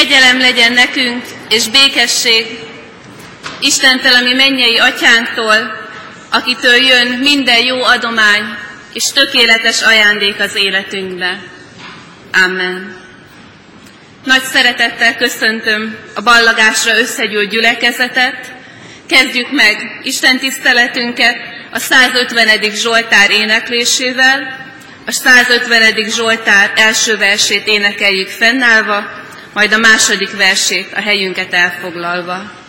Kegyelem legyen nekünk, és békesség Istentől, ami mennyei atyánktól, akitől jön minden jó adomány és tökéletes ajándék az életünkbe. Amen. Nagy szeretettel köszöntöm a ballagásra összegyűlt gyülekezetet. Kezdjük meg Isten tiszteletünket a 150. Zsoltár éneklésével. A 150. Zsoltár első versét énekeljük fennállva, majd a második versét a helyünket elfoglalva.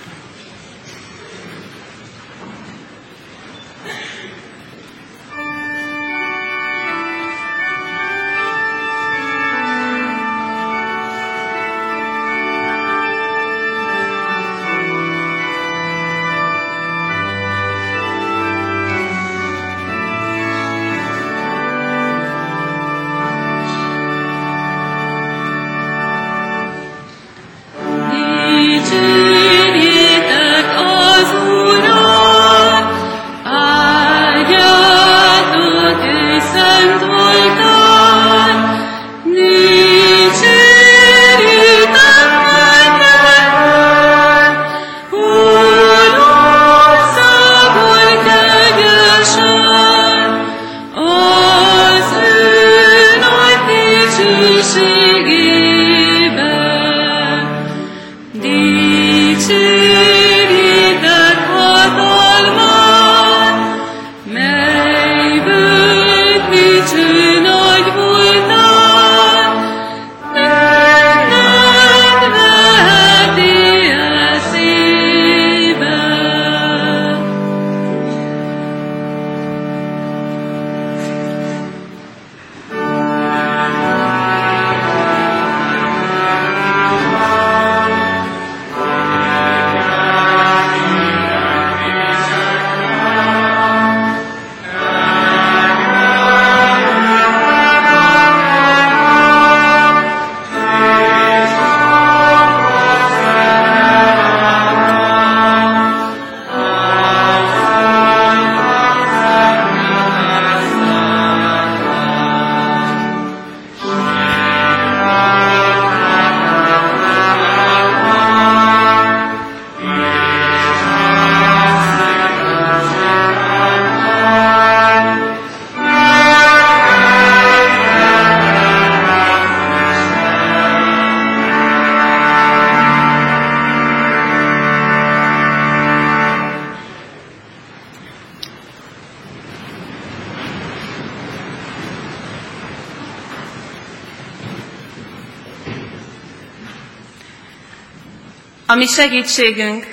Ami segítségünk,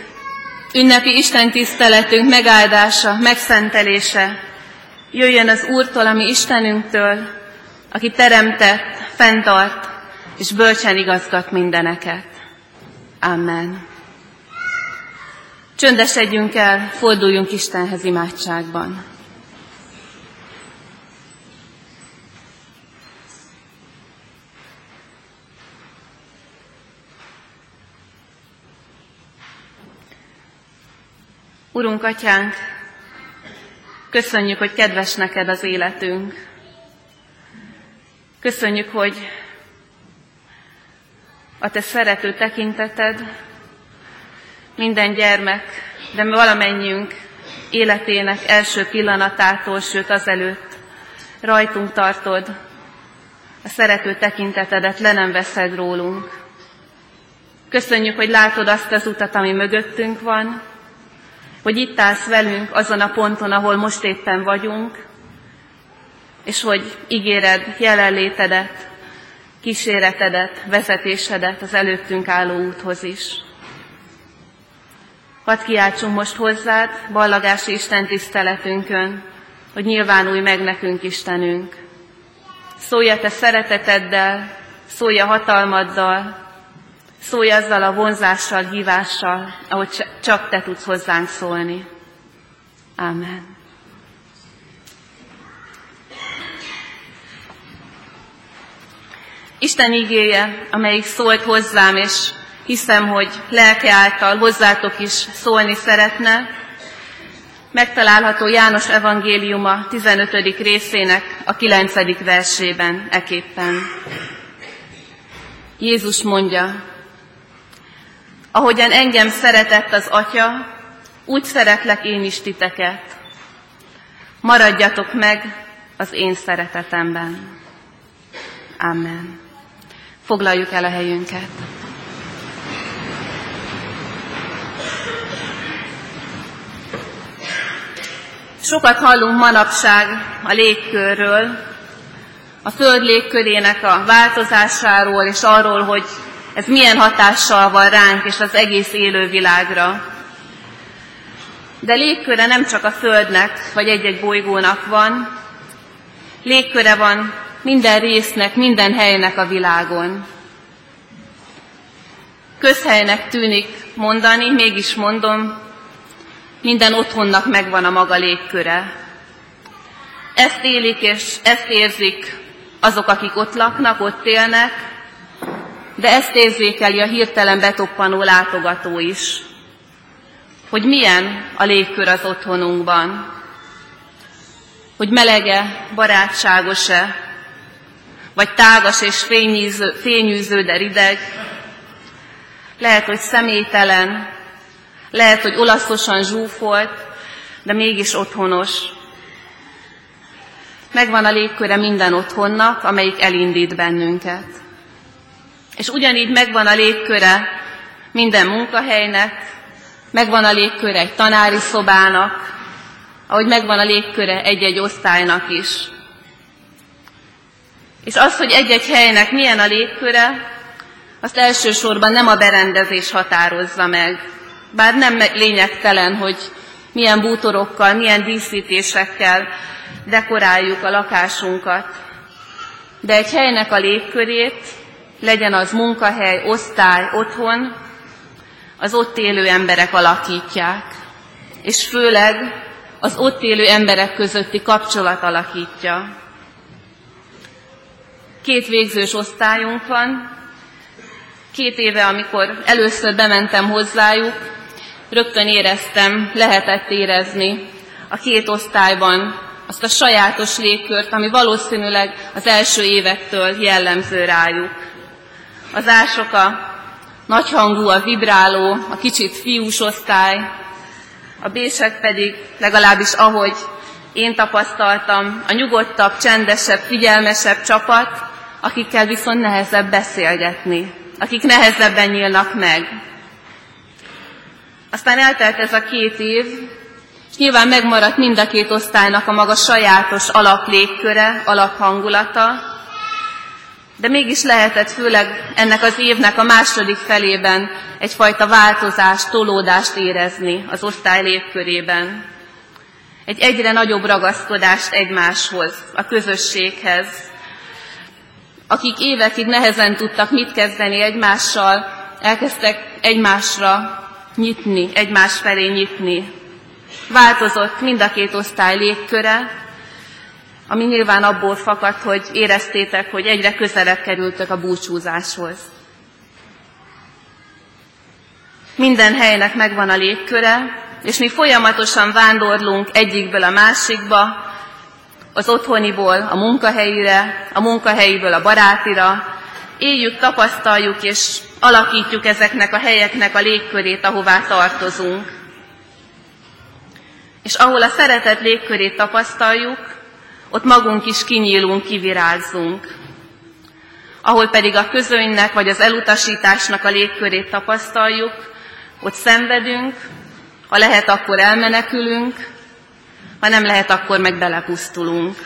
ünnepi Isten tiszteletünk megáldása, megszentelése, jöjjön az Úrtól, ami Istenünktől, aki teremtett, fenntart és bölcsen igazgat mindeneket. Amen. Csöndesedjünk el, forduljunk Istenhez imádságban. Urunk, Atyánk, köszönjük, hogy kedves neked az életünk. Köszönjük, hogy a te szerető tekinteted minden gyermek, de valamennyiünk életének első pillanatától, sőt azelőtt rajtunk tartod, a szerető tekintetedet le nem veszed rólunk. Köszönjük, hogy látod azt az utat, ami mögöttünk van, hogy itt állsz velünk azon a ponton, ahol most éppen vagyunk, és hogy ígéred jelenlétedet, kíséretedet, vezetésedet az előttünk álló úthoz is. Hadd kiáltsunk most hozzád ballagási Isten tiszteletünkön, hogy nyilvánulj meg nekünk Istenünk. Szólj a te szereteteddel, szólj a hatalmaddal, Szólj azzal a vonzással, hívással, ahogy csak te tudsz hozzánk szólni. Amen. Isten igéje, amelyik szólt hozzám, és hiszem, hogy lelke által hozzátok is szólni szeretne, megtalálható János evangéliuma 15. részének a 9. versében eképpen. Jézus mondja, Ahogyan engem szeretett az Atya, úgy szeretlek én is titeket. Maradjatok meg az én szeretetemben. Amen. Foglaljuk el a helyünket. Sokat hallunk manapság a légkörről, a Föld légkörének a változásáról, és arról, hogy ez milyen hatással van ránk és az egész élővilágra. De légköre nem csak a Földnek vagy egy-egy bolygónak van, légköre van minden résznek, minden helynek a világon. Közhelynek tűnik mondani, mégis mondom, minden otthonnak megvan a maga légköre. Ezt élik és ezt érzik azok, akik ott laknak, ott élnek, de ezt érzékeli a hirtelen betoppanó látogató is, hogy milyen a légkör az otthonunkban, hogy melege, barátságos-e, vagy tágas és fényűző, fényűző, de rideg, lehet, hogy személytelen, lehet, hogy olaszosan zsúfolt, de mégis otthonos. Megvan a légköre minden otthonnak, amelyik elindít bennünket. És ugyanígy megvan a légköre minden munkahelynek, megvan a légköre egy tanári szobának, ahogy megvan a légköre egy-egy osztálynak is. És az, hogy egy-egy helynek milyen a légköre, azt elsősorban nem a berendezés határozza meg. Bár nem lényegtelen, hogy milyen bútorokkal, milyen díszítésekkel dekoráljuk a lakásunkat. De egy helynek a légkörét, legyen az munkahely, osztály, otthon, az ott élő emberek alakítják. És főleg az ott élő emberek közötti kapcsolat alakítja. Két végzős osztályunk van. Két éve, amikor először bementem hozzájuk, rögtön éreztem, lehetett érezni a két osztályban azt a sajátos légkört, ami valószínűleg az első évektől jellemző rájuk. Az ások a nagyhangú, a vibráló, a kicsit fiús osztály, a bések pedig legalábbis ahogy én tapasztaltam, a nyugodtabb, csendesebb, figyelmesebb csapat, akikkel viszont nehezebb beszélgetni, akik nehezebben nyílnak meg. Aztán eltelt ez a két év, és nyilván megmaradt mind a két osztálynak a maga sajátos alaplégköre, alaphangulata, de mégis lehetett főleg ennek az évnek a második felében egyfajta változást, tolódást érezni az osztály légkörében. Egy egyre nagyobb ragaszkodást egymáshoz, a közösséghez. Akik évekig nehezen tudtak mit kezdeni egymással, elkezdtek egymásra nyitni, egymás felé nyitni. Változott mind a két osztály légköre, ami nyilván abból fakadt, hogy éreztétek, hogy egyre közelebb kerültök a búcsúzáshoz. Minden helynek megvan a légköre, és mi folyamatosan vándorlunk egyikből a másikba, az otthoniból a munkahelyire, a munkahelyiből a barátira, éljük, tapasztaljuk és alakítjuk ezeknek a helyeknek a légkörét, ahová tartozunk. És ahol a szeretet légkörét tapasztaljuk, ott magunk is kinyílunk, kivirázzunk. Ahol pedig a közönynek vagy az elutasításnak a légkörét tapasztaljuk, ott szenvedünk, ha lehet, akkor elmenekülünk, ha nem lehet, akkor meg belepusztulunk.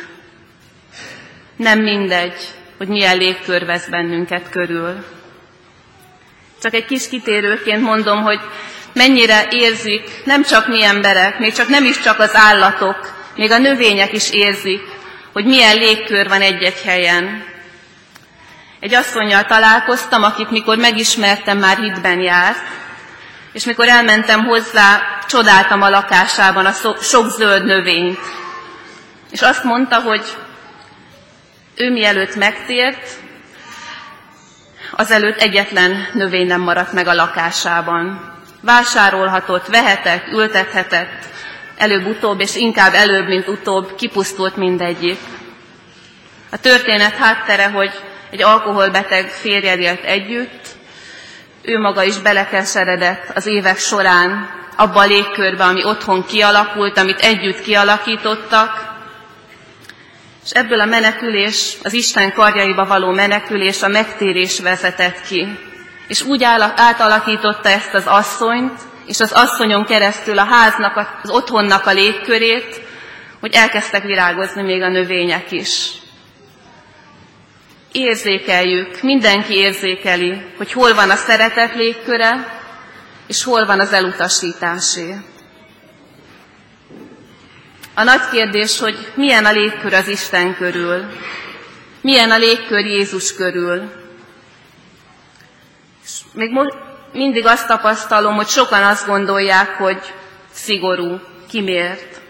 Nem mindegy, hogy milyen légkör vesz bennünket körül. Csak egy kis kitérőként mondom, hogy mennyire érzik nem csak mi emberek, még csak nem is csak az állatok, még a növények is érzik, hogy milyen légkör van egy-egy helyen. Egy asszonyjal találkoztam, akit mikor megismertem, már hitben járt, és mikor elmentem hozzá, csodáltam a lakásában a sok zöld növényt. És azt mondta, hogy ő mielőtt megtért, azelőtt egyetlen növény nem maradt meg a lakásában. Vásárolhatott, vehetett, ültethetett, előbb-utóbb, és inkább előbb, mint utóbb kipusztult mindegyik. A történet háttere, hogy egy alkoholbeteg férjed élt együtt, ő maga is belekeseredett az évek során abba a légkörbe, ami otthon kialakult, amit együtt kialakítottak, és ebből a menekülés, az Isten karjaiba való menekülés, a megtérés vezetett ki. És úgy átalakította ezt az asszonyt, és az asszonyon keresztül a háznak, az otthonnak a légkörét, hogy elkezdtek virágozni még a növények is. Érzékeljük, mindenki érzékeli, hogy hol van a szeretet légköre, és hol van az elutasításé. A nagy kérdés, hogy milyen a légkör az Isten körül, milyen a légkör Jézus körül. És még most mindig azt tapasztalom, hogy sokan azt gondolják, hogy szigorú, kimért.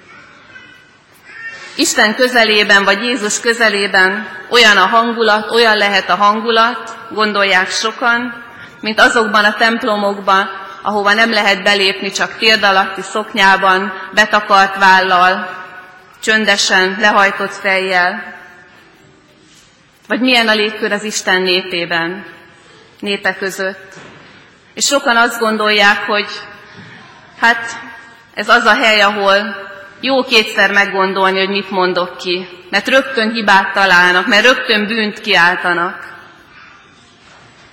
Isten közelében, vagy Jézus közelében olyan a hangulat, olyan lehet a hangulat, gondolják sokan, mint azokban a templomokban, ahova nem lehet belépni csak térd alatti szoknyában, betakart vállal, csöndesen, lehajtott fejjel. Vagy milyen a légkör az Isten népében, népe között. És sokan azt gondolják, hogy hát ez az a hely, ahol jó kétszer meggondolni, hogy mit mondok ki, mert rögtön hibát találnak, mert rögtön bűnt kiáltanak.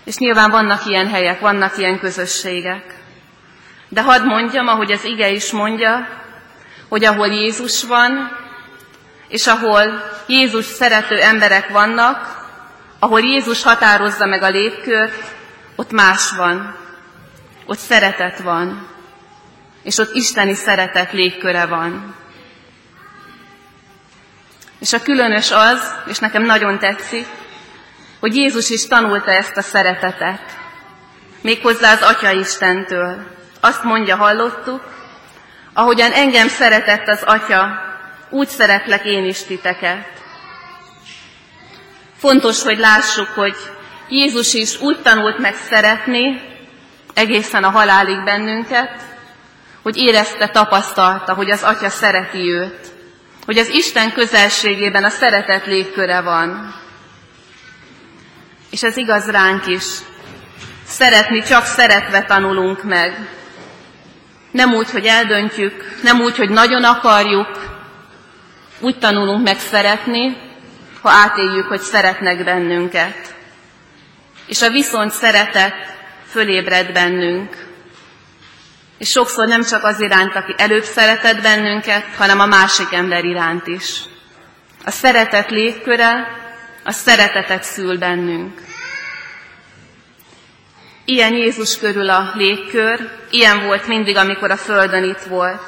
És nyilván vannak ilyen helyek, vannak ilyen közösségek. De hadd mondjam, ahogy az ige is mondja, hogy ahol Jézus van, és ahol Jézus szerető emberek vannak, ahol Jézus határozza meg a légkört, ott más van. Ott szeretet van. És ott isteni szeretet légköre van. És a különös az, és nekem nagyon tetszik, hogy Jézus is tanulta ezt a szeretetet. Méghozzá az Atya Istentől. Azt mondja, hallottuk, ahogyan engem szeretett az Atya, úgy szeretlek én is titeket. Fontos, hogy lássuk, hogy Jézus is úgy tanult meg szeretni, egészen a halálig bennünket, hogy érezte, tapasztalta, hogy az Atya szereti őt, hogy az Isten közelségében a szeretet légköre van. És ez igaz ránk is. Szeretni csak szeretve tanulunk meg. Nem úgy, hogy eldöntjük, nem úgy, hogy nagyon akarjuk, úgy tanulunk meg szeretni, ha átéljük, hogy szeretnek bennünket. És a viszont szeretet fölébred bennünk. És sokszor nem csak az iránt, aki előbb szeretett bennünket, hanem a másik ember iránt is. A szeretet légköre, a szeretetet szül bennünk. Ilyen Jézus körül a légkör, ilyen volt mindig, amikor a Földön itt volt.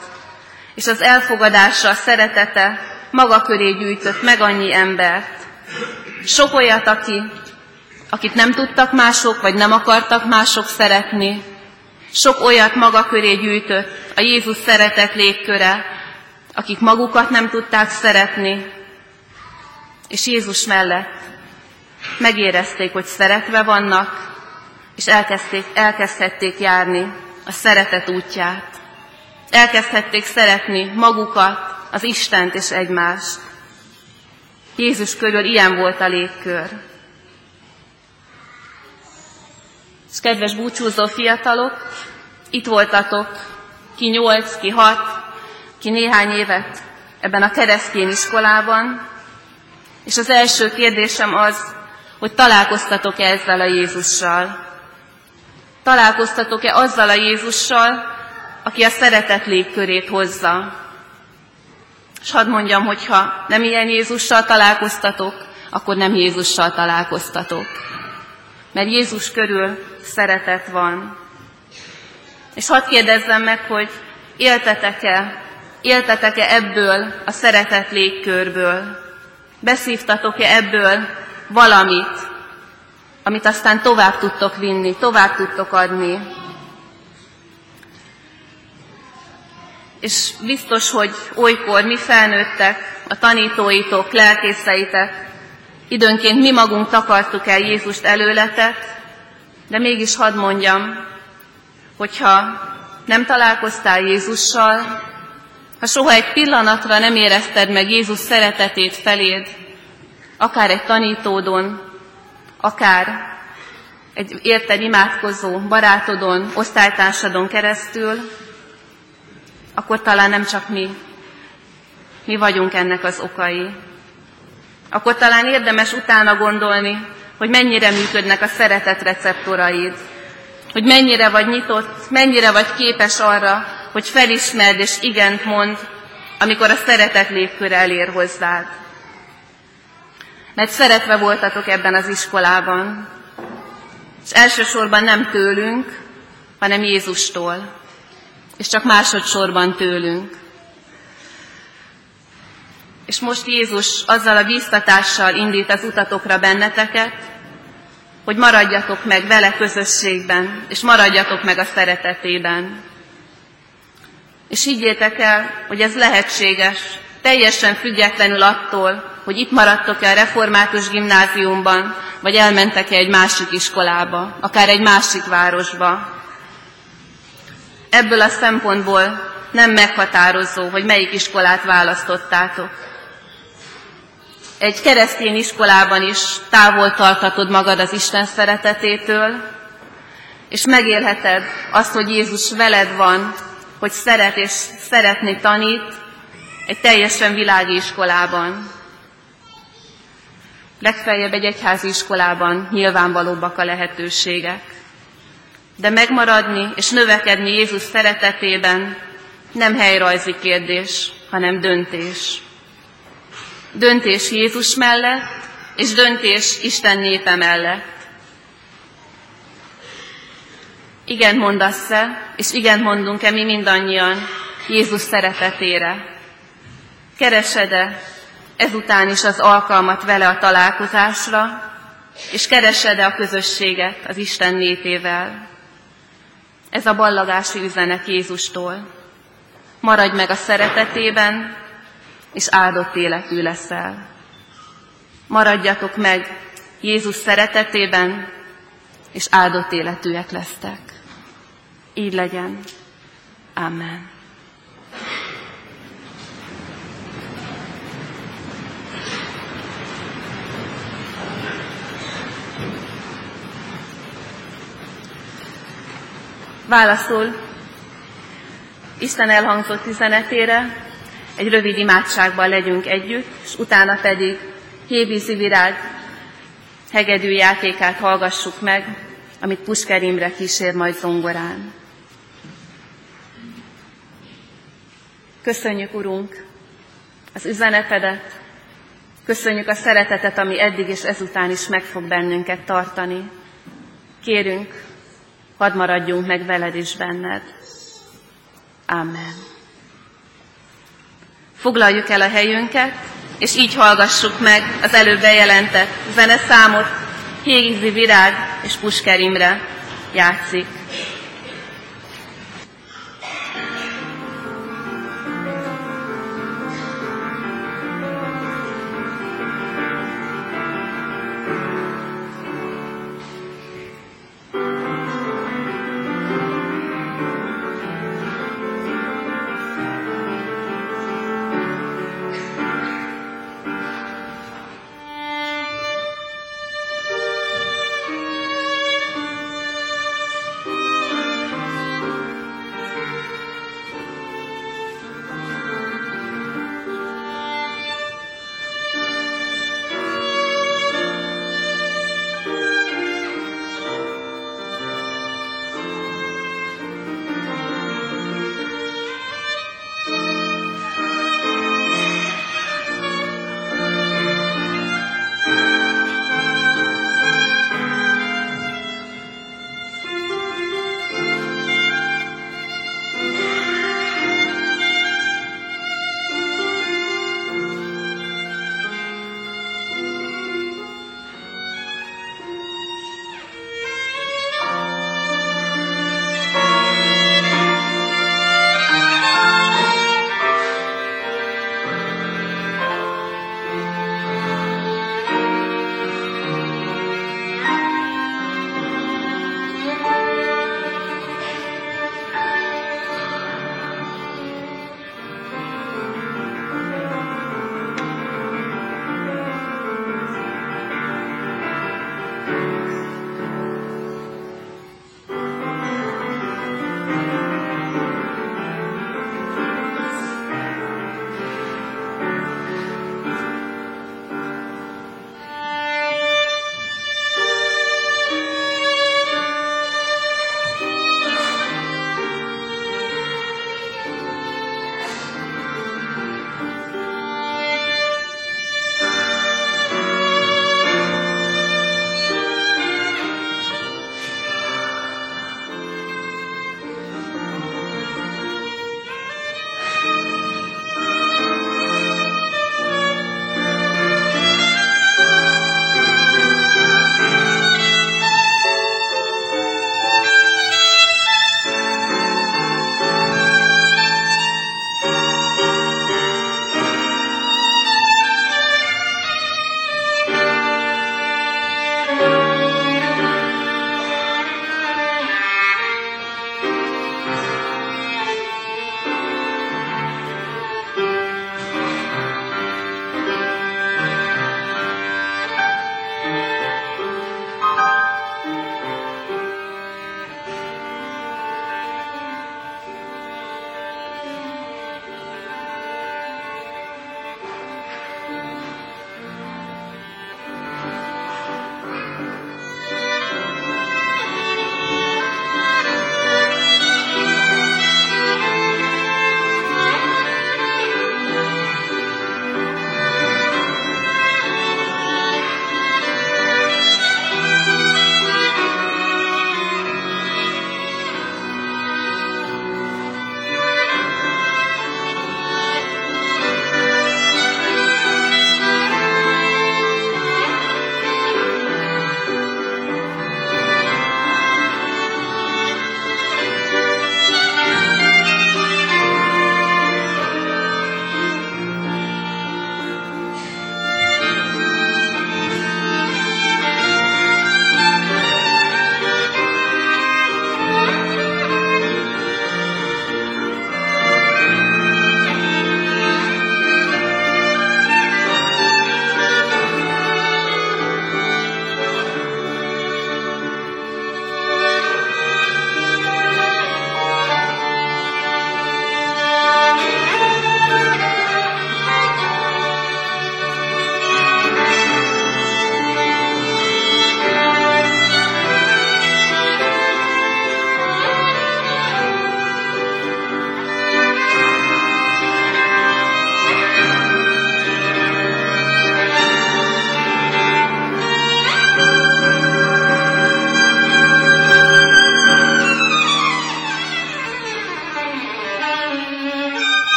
És az elfogadása, a szeretete maga köré gyűjtött meg annyi embert. Sok olyat, aki, akit nem tudtak mások, vagy nem akartak mások szeretni. Sok olyat maga köré gyűjtött a Jézus szeretet légköre, akik magukat nem tudták szeretni, és Jézus mellett megérezték, hogy szeretve vannak, és elkezdték, elkezdhették járni a szeretet útját. Elkezdhették szeretni magukat, az Istent és egymást. Jézus körül ilyen volt a légkör. És kedves búcsúzó fiatalok, itt voltatok, ki nyolc, ki hat, ki néhány évet ebben a keresztény iskolában, és az első kérdésem az, hogy találkoztatok-e ezzel a Jézussal? Találkoztatok-e azzal a Jézussal, aki a szeretet légkörét hozza, és hadd mondjam, hogy ha nem ilyen Jézussal találkoztatok, akkor nem Jézussal találkoztatok. Mert Jézus körül szeretet van. És hadd kérdezzem meg, hogy éltetek-e, éltetek-e ebből a szeretet légkörből? Beszívtatok-e ebből valamit, amit aztán tovább tudtok vinni, tovább tudtok adni? és biztos, hogy olykor mi felnőttek, a tanítóitok, lelkészeitek, időnként mi magunk takartuk el Jézust előletek, de mégis hadd mondjam, hogyha nem találkoztál Jézussal, ha soha egy pillanatra nem érezted meg Jézus szeretetét feléd, akár egy tanítódon, akár egy érted imádkozó barátodon, osztálytársadon keresztül, akkor talán nem csak mi, mi vagyunk ennek az okai. Akkor talán érdemes utána gondolni, hogy mennyire működnek a szeretet receptoraid, hogy mennyire vagy nyitott, mennyire vagy képes arra, hogy felismerd és igent mond, amikor a szeretet légkör elér hozzád. Mert szeretve voltatok ebben az iskolában, és elsősorban nem tőlünk, hanem Jézustól, és csak másodszorban tőlünk. És most Jézus azzal a bíztatással indít az utatokra benneteket, hogy maradjatok meg vele közösségben, és maradjatok meg a szeretetében. És higgyétek el, hogy ez lehetséges, teljesen függetlenül attól, hogy itt maradtok-e a református gimnáziumban, vagy elmentek-e egy másik iskolába, akár egy másik városba. Ebből a szempontból nem meghatározó, hogy melyik iskolát választottátok. Egy keresztény iskolában is távol tartatod magad az Isten szeretetétől, és megélheted azt, hogy Jézus veled van, hogy szeret és szeretni tanít egy teljesen világi iskolában. Legfeljebb egy egyházi iskolában nyilvánvalóbbak a lehetőségek. De megmaradni és növekedni Jézus szeretetében nem helyrajzi kérdés, hanem döntés. Döntés Jézus mellett, és döntés Isten népe mellett. Igen mondasz-e, és igen mondunk-e mi mindannyian Jézus szeretetére? Keresed-e ezután is az alkalmat vele a találkozásra, és keresed-e a közösséget az Isten népével? Ez a ballagási üzenet Jézustól. Maradj meg a szeretetében, és áldott életű leszel. Maradjatok meg Jézus szeretetében, és áldott életűek lesztek. Így legyen. Amen. Válaszol Isten elhangzott üzenetére, egy rövid imádságban legyünk együtt, és utána pedig hévízi virág hegedű játékát hallgassuk meg, amit Pusker Imre kísér majd zongorán. Köszönjük, Urunk, az üzenetedet, köszönjük a szeretetet, ami eddig és ezután is meg fog bennünket tartani. Kérünk, hadd maradjunk meg veled is benned. Amen. Foglaljuk el a helyünket, és így hallgassuk meg az előbb bejelentett zeneszámot, Hégizi Virág és Pusker Imre játszik.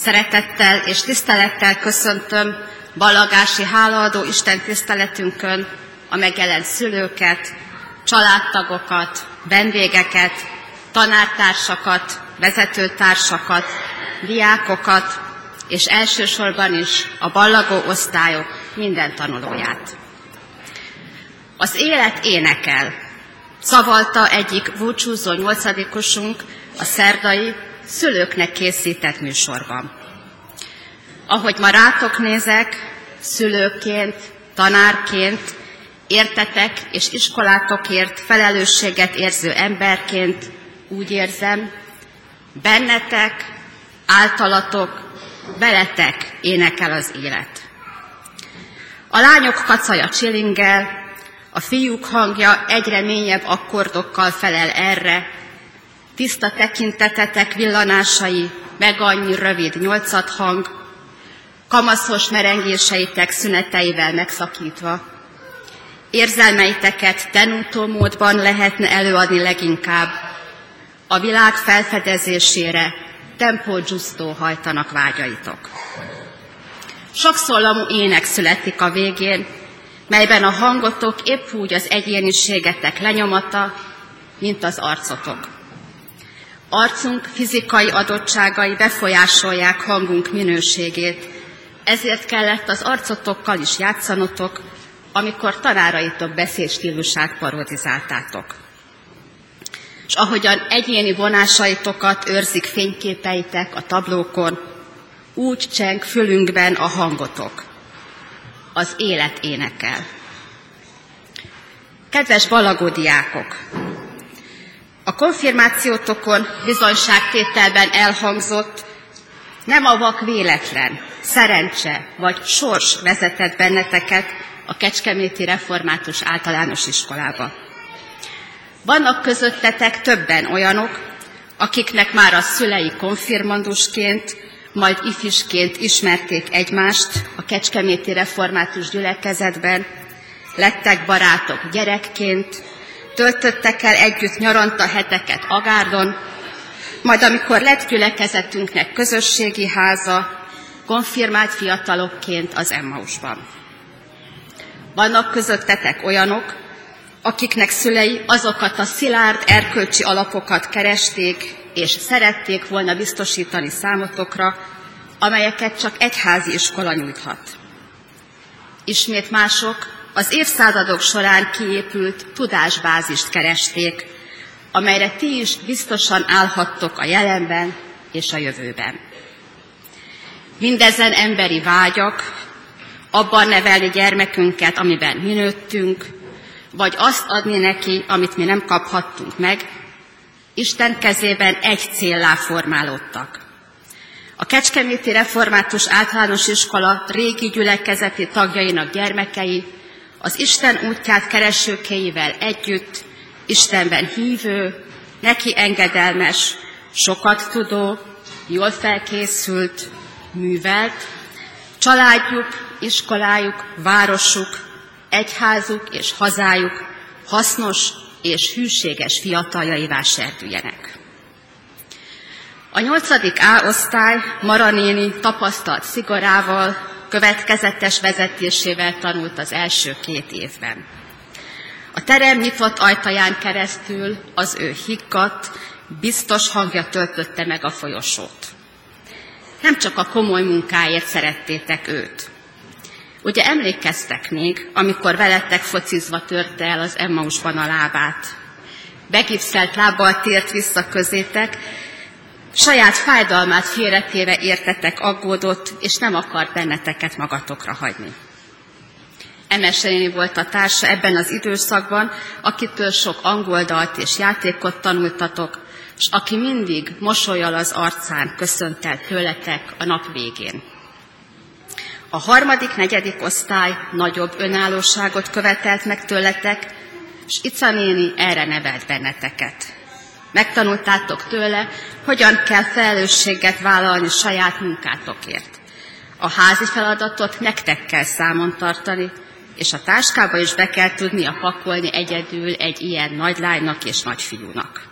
Szeretettel és tisztelettel köszöntöm ballagási hálaadó Isten tiszteletünkön a megjelent szülőket, családtagokat, vendégeket, tanártársakat, vezetőtársakat, diákokat, és elsősorban is a ballagó osztályok minden tanulóját. Az élet énekel, szavalta egyik búcsúzó nyolcadikosunk a szerdai szülőknek készített műsorban. Ahogy ma rátok nézek, szülőként, tanárként, értetek és iskolátokért felelősséget érző emberként úgy érzem, bennetek, általatok, veletek énekel az élet. A lányok kacaja csilingel, a fiúk hangja egyre mélyebb akkordokkal felel erre, tiszta tekintetetek villanásai, meg annyi rövid nyolcat hang, kamaszos merengéseitek szüneteivel megszakítva. Érzelmeiteket tenútó módban lehetne előadni leginkább. A világ felfedezésére tempó giusto hajtanak vágyaitok. Sok szólamú ének születik a végén, melyben a hangotok épp úgy az egyéniségetek lenyomata, mint az arcotok. Arcunk fizikai adottságai befolyásolják hangunk minőségét, ezért kellett az arcotokkal is játszanotok, amikor tanáraitok beszédstílusát parodizáltátok. És ahogyan egyéni vonásaitokat őrzik fényképeitek a tablókon, úgy cseng fülünkben a hangotok. Az élet énekel. Kedves balagódiákok! A konfirmációtokon bizonyságtételben elhangzott, nem a vak véletlen, szerencse vagy sors vezetett benneteket a Kecskeméti Református Általános Iskolába. Vannak közöttetek többen olyanok, akiknek már a szülei konfirmandusként, majd ifisként ismerték egymást a Kecskeméti Református gyülekezetben, lettek barátok gyerekként, töltöttek el együtt nyaranta heteket Agárdon, majd amikor lett gyülekezetünknek közösségi háza, konfirmált fiatalokként az Emmausban. Vannak közöttetek olyanok, akiknek szülei azokat a szilárd erkölcsi alapokat keresték, és szerették volna biztosítani számotokra, amelyeket csak egyházi iskola nyújthat. Ismét mások az évszázadok során kiépült tudásbázist keresték, amelyre ti is biztosan állhattok a jelenben és a jövőben. Mindezen emberi vágyak, abban nevelni gyermekünket, amiben mi nőttünk, vagy azt adni neki, amit mi nem kaphattunk meg, Isten kezében egy céllá formálódtak. A Kecskeméti Református Általános Iskola régi gyülekezeti tagjainak gyermekei az Isten útját keresőkéivel együtt Istenben hívő, neki engedelmes, sokat tudó, jól felkészült, művelt, családjuk, iskolájuk, városuk, egyházuk és hazájuk hasznos és hűséges fiataljaivá serdüljenek. A nyolcadik A osztály Maranéni tapasztalt szigorával, következetes vezetésével tanult az első két évben. A terem nyitott ajtaján keresztül az ő higgadt, biztos hangja töltötte meg a folyosót. Nem csak a komoly munkáért szerettétek őt. Ugye emlékeztek még, amikor velettek focizva törte el az Emmausban a lábát. Begipszelt lábbal tért vissza közétek, saját fájdalmát félretéve értetek aggódott, és nem akart benneteket magatokra hagyni. Emesenéni volt a társa ebben az időszakban, akitől sok angoldalt és játékot tanultatok, és aki mindig mosolyal az arcán köszönt el tőletek a nap végén. A harmadik, negyedik osztály nagyobb önállóságot követelt meg tőletek, és Ica néni erre nevelt benneteket. Megtanultátok tőle, hogyan kell felelősséget vállalni saját munkátokért. A házi feladatot nektek kell számon tartani, és a táskába is be kell tudnia pakolni egyedül egy ilyen nagylánynak és nagyfiúnak.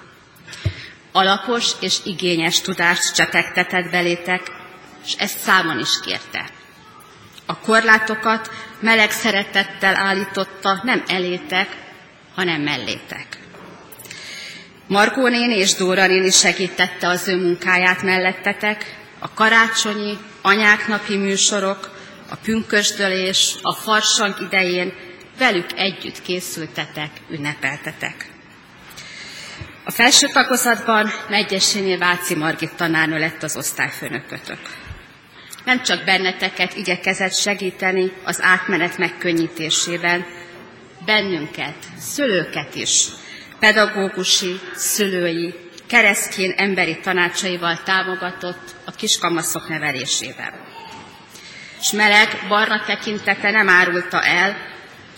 Alapos és igényes tudást csepegtetett belétek, és ezt számon is kérte. A korlátokat meleg szeretettel állította nem elétek, hanem mellétek. Margó néni és Dóra néni segítette az ő munkáját mellettetek, a karácsonyi, anyák napi műsorok, a pünkösdölés, a farsang idején velük együtt készültetek, ünnepeltetek. A felső tagozatban Megyesényé Váci Margit tanárnő lett az osztályfőnökötök. Nem csak benneteket igyekezett segíteni az átmenet megkönnyítésében, bennünket, szülőket is, pedagógusi, szülői, keresztjén emberi tanácsaival támogatott a kiskamaszok nevelésében. És meleg, barna tekintete nem árulta el,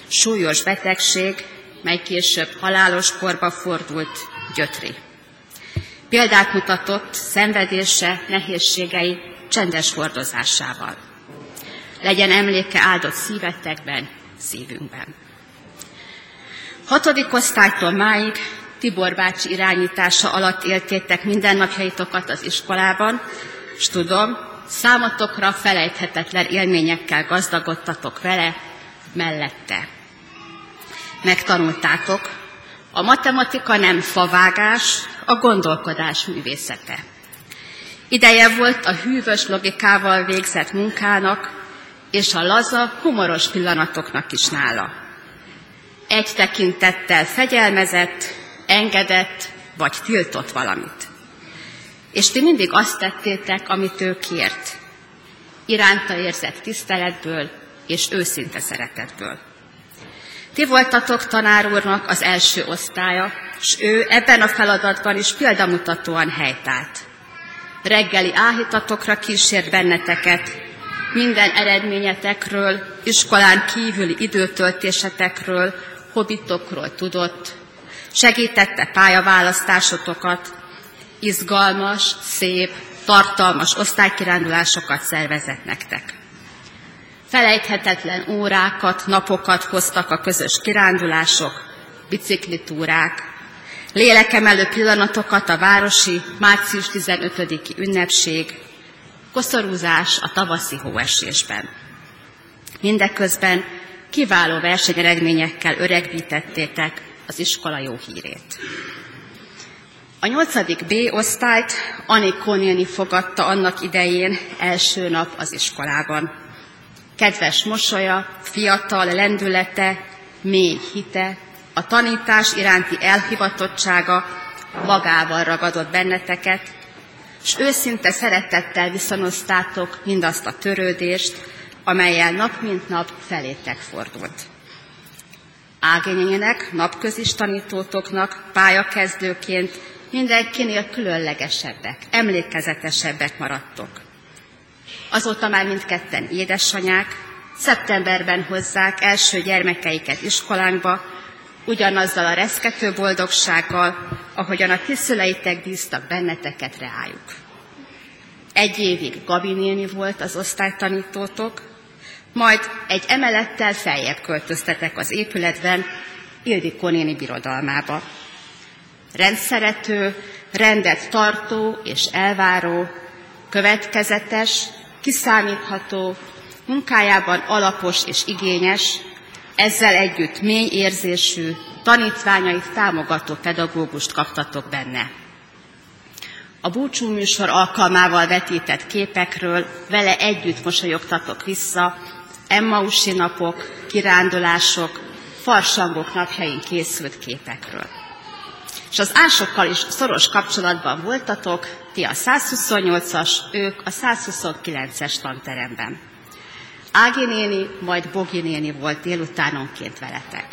súlyos betegség, mely később halálos korba fordult gyötri. Példát mutatott szenvedése, nehézségei csendes hordozásával. Legyen emléke áldott szívetekben, szívünkben. Hatodik osztálytól máig Tibor bácsi irányítása alatt éltétek mindennapjaitokat az iskolában, és tudom, számotokra felejthetetlen élményekkel gazdagodtatok vele, mellette. Megtanultátok, a matematika nem favágás, a gondolkodás művészete. Ideje volt a hűvös logikával végzett munkának, és a laza, humoros pillanatoknak is nála. Egy tekintettel fegyelmezett, engedett vagy tiltott valamit. És ti mindig azt tettétek, amit ő kért. Iránta érzett tiszteletből és őszinte szeretetből. Ti voltatok tanár úrnak az első osztálya, és ő ebben a feladatban is példamutatóan helytált. Reggeli áhítatokra kísért benneteket, minden eredményetekről, iskolán kívüli időtöltésetekről, hobbitokról tudott, segítette pályaválasztásotokat, izgalmas, szép, tartalmas osztálykirándulásokat szervezett nektek. Felejthetetlen órákat, napokat hoztak a közös kirándulások, biciklitúrák, lélekemelő pillanatokat a városi március 15-i ünnepség, koszorúzás a tavaszi hóesésben. Mindeközben kiváló versenyeredményekkel öregbítettétek az iskola jó hírét. A nyolcadik B osztályt Anikó néni fogadta annak idején első nap az iskolában. Kedves mosolya, fiatal lendülete, mély hite, a tanítás iránti elhivatottsága magával ragadott benneteket, és őszinte szeretettel viszonoztátok mindazt a törődést, amelyel nap mint nap felétek fordult. Ágényének, napközis tanítótoknak pályakezdőként mindenkinél különlegesebbek, emlékezetesebbek maradtok. Azóta már mindketten édesanyák, szeptemberben hozzák első gyermekeiket iskolánkba, ugyanazzal a reszkető boldogsággal, ahogyan a tiszüleitek bíztak benneteket reájuk. Egy évig Gabi néni volt az osztálytanítótok, majd egy emelettel feljebb költöztetek az épületben Ildikó néni birodalmába. Rendszerető, rendet tartó és elváró, következetes, kiszámítható, munkájában alapos és igényes, ezzel együtt mély érzésű, tanítványait támogató pedagógust kaptatok benne. A búcsú műsor alkalmával vetített képekről vele együtt mosolyogtatok vissza, Emmausi napok, kirándulások, farsangok napjain készült képekről. És az ásokkal is szoros kapcsolatban voltatok, ti a 128-as, ők a 129-es tanteremben. Ági néni, majd Bogi néni volt délutánonként veletek.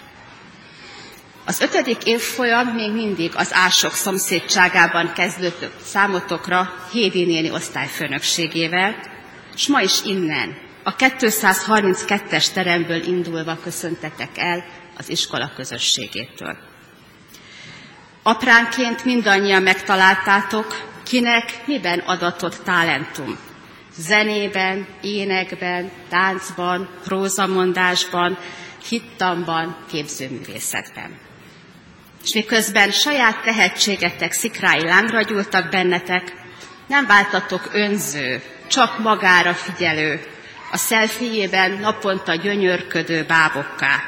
Az ötödik évfolyam még mindig az ások szomszédságában kezdődött számotokra Hédi néni osztályfőnökségével, és ma is innen, a 232-es teremből indulva köszöntetek el az iskola közösségétől. Apránként mindannyian megtaláltátok, kinek miben adatott talentum. Zenében, énekben, táncban, prózamondásban, hittamban, képzőművészetben. És miközben saját tehetségetek szikrái lángra gyúltak bennetek, nem váltatok önző, csak magára figyelő, a szelfiében naponta gyönyörködő bábokká.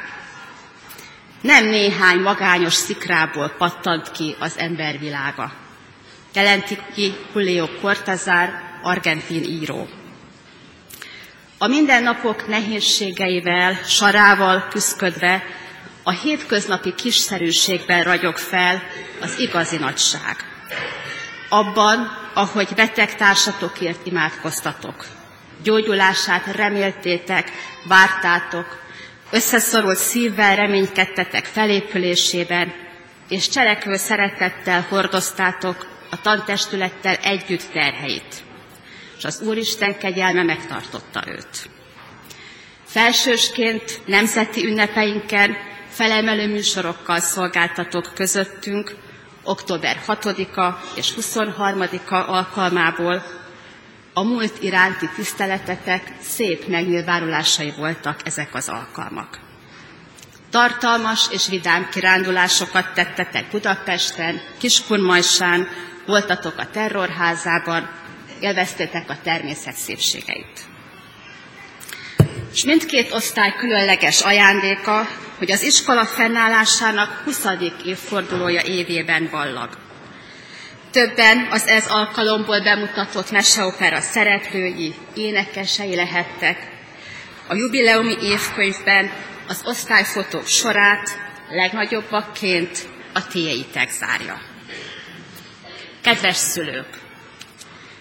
Nem néhány magányos szikrából pattant ki az embervilága. Jelenti ki Julio Cortázar, argentin író. A mindennapok nehézségeivel, sarával küzdködve a hétköznapi kiszerűségben ragyog fel az igazi nagyság. Abban, ahogy beteg társatokért imádkoztatok, gyógyulását reméltétek, vártátok, összeszorult szívvel reménykedtetek felépülésében, és cselekvő szeretettel hordoztátok a tantestülettel együtt terheit. És az Úristen kegyelme megtartotta őt. Felsősként nemzeti ünnepeinken felemelő műsorokkal szolgáltatok közöttünk, október 6-a és 23-a alkalmából a múlt iránti tiszteletetek szép megnyilvánulásai voltak ezek az alkalmak. Tartalmas és vidám kirándulásokat tettetek Budapesten, Kiskunmajsán, voltatok a terrorházában, élveztétek a természet szépségeit. És mindkét osztály különleges ajándéka, hogy az iskola fennállásának 20. évfordulója évében ballag. Többen az ez alkalomból bemutatott meseopera szereplői, énekesei lehettek. A jubileumi évkönyvben az osztályfotók sorát legnagyobbakként a tiéitek zárja. Kedves szülők!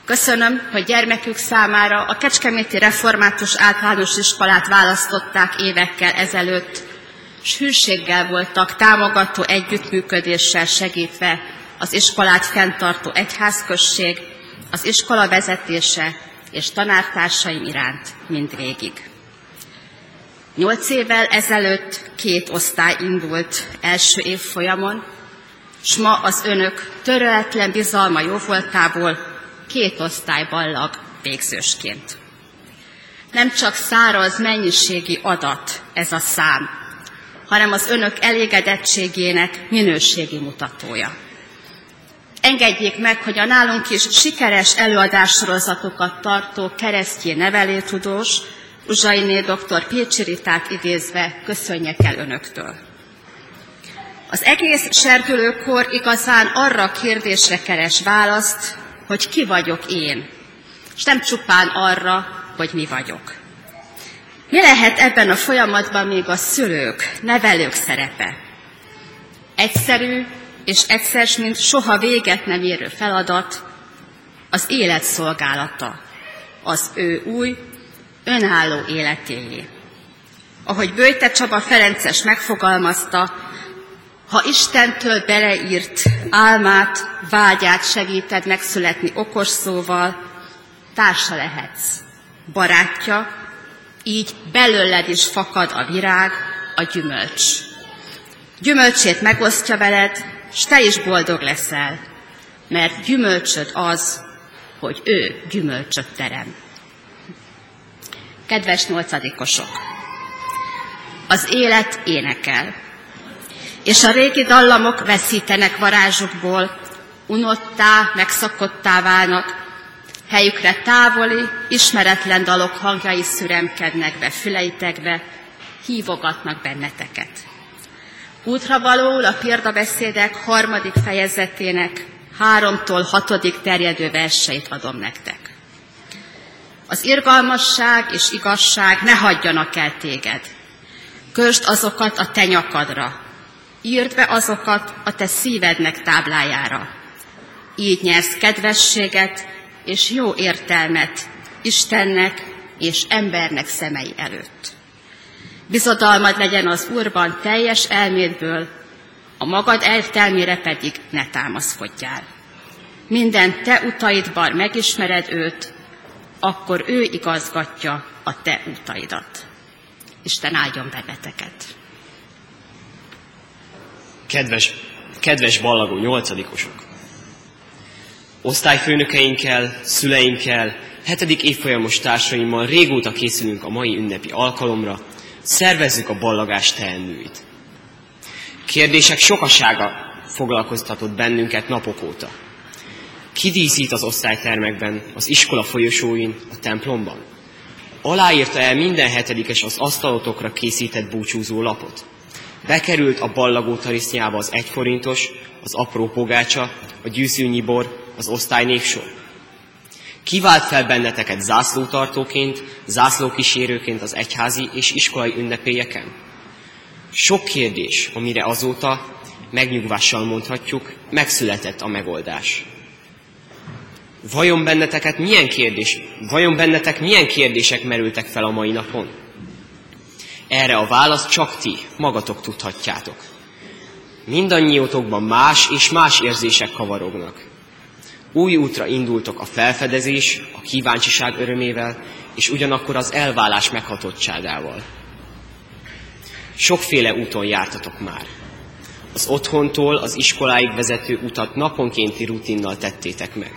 Köszönöm, hogy gyermekük számára a Kecskeméti Református Általános Iskolát választották évekkel ezelőtt, s hűséggel voltak támogató együttműködéssel segítve az iskolát fenntartó egyházközség, az iskola vezetése és tanártársaim iránt mindvégig. Nyolc évvel ezelőtt két osztály indult első évfolyamon, s ma az önök töröletlen bizalma jóvoltából két osztály ballag végzősként. Nem csak száraz mennyiségi adat ez a szám, hanem az önök elégedettségének minőségi mutatója. Engedjék meg, hogy a nálunk is sikeres előadássorozatokat tartó keresztjé nevelétudós, Uzsainé dr. Pécsi Ritát idézve köszönjek el önöktől. Az egész serdülőkor igazán arra a kérdésre keres választ, hogy ki vagyok én, és nem csupán arra, hogy mi vagyok. Mi lehet ebben a folyamatban még a szülők, nevelők szerepe? Egyszerű és egyszer, mint soha véget nem érő feladat, az élet szolgálata, az ő új, önálló életéjé. Ahogy Bőjte Csaba Ferences megfogalmazta, ha Istentől beleírt álmát, vágyát segíted megszületni okos szóval, társa lehetsz, barátja, így belőled is fakad a virág, a gyümölcs. Gyümölcsét megosztja veled, s te is boldog leszel, mert gyümölcsöd az, hogy ő gyümölcsöt terem. Kedves nyolcadikosok! Az élet énekel, és a régi dallamok veszítenek varázsukból, unottá, megszakottá válnak, helyükre távoli, ismeretlen dalok hangjai szüremkednek be füleitekbe, hívogatnak benneteket. Útra való a példabeszédek harmadik fejezetének háromtól hatodik terjedő verseit adom nektek. Az irgalmasság és igazság ne hagyjanak el téged. Kösd azokat a te nyakadra, írd be azokat a te szívednek táblájára. Így nyersz kedvességet és jó értelmet Istennek és embernek szemei előtt. Bizodalmad legyen az Úrban teljes elmédből, a magad eltelmére pedig ne támaszkodjál. Minden te utaidban megismered őt, akkor ő igazgatja a te utaidat. Isten áldjon benneteket! Kedves, kedves ballagó nyolcadikosok! Osztályfőnökeinkkel, szüleinkkel, hetedik évfolyamos társaimmal régóta készülünk a mai ünnepi alkalomra, szervezzük a ballagás teendőit. Kérdések sokasága foglalkoztatott bennünket napok óta. Kidíszít az osztálytermekben, az iskola folyosóin, a templomban? Aláírta el minden hetedikes az asztalotokra készített búcsúzó lapot. Bekerült a ballagó tarisznyába az egyforintos, az apró pogácsa, a gyűszűnyi bor, az osztály névsor. Kivált fel benneteket zászlótartóként, zászlókísérőként az egyházi és iskolai ünnepélyeken? Sok kérdés, amire azóta megnyugvással mondhatjuk, megszületett a megoldás. Vajon benneteket milyen kérdés, vajon bennetek milyen kérdések merültek fel a mai napon? Erre a választ csak ti, magatok tudhatjátok. Mindannyiótokban más és más érzések kavarognak. Új útra indultok a felfedezés, a kíváncsiság örömével, és ugyanakkor az elválás meghatottságával. Sokféle úton jártatok már. Az otthontól az iskoláig vezető utat naponkénti rutinnal tettétek meg.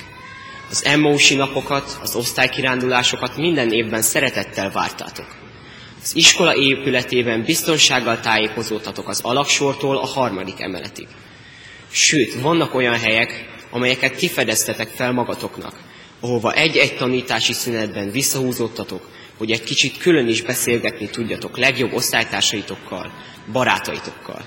Az emmósi napokat, az osztálykirándulásokat minden évben szeretettel vártátok. Az iskola épületében biztonsággal tájékozódtatok az alaksortól a harmadik emeletig. Sőt, vannak olyan helyek, amelyeket kifedeztetek fel magatoknak, ahova egy-egy tanítási szünetben visszahúzódtatok, hogy egy kicsit külön is beszélgetni tudjatok legjobb osztálytársaitokkal, barátaitokkal.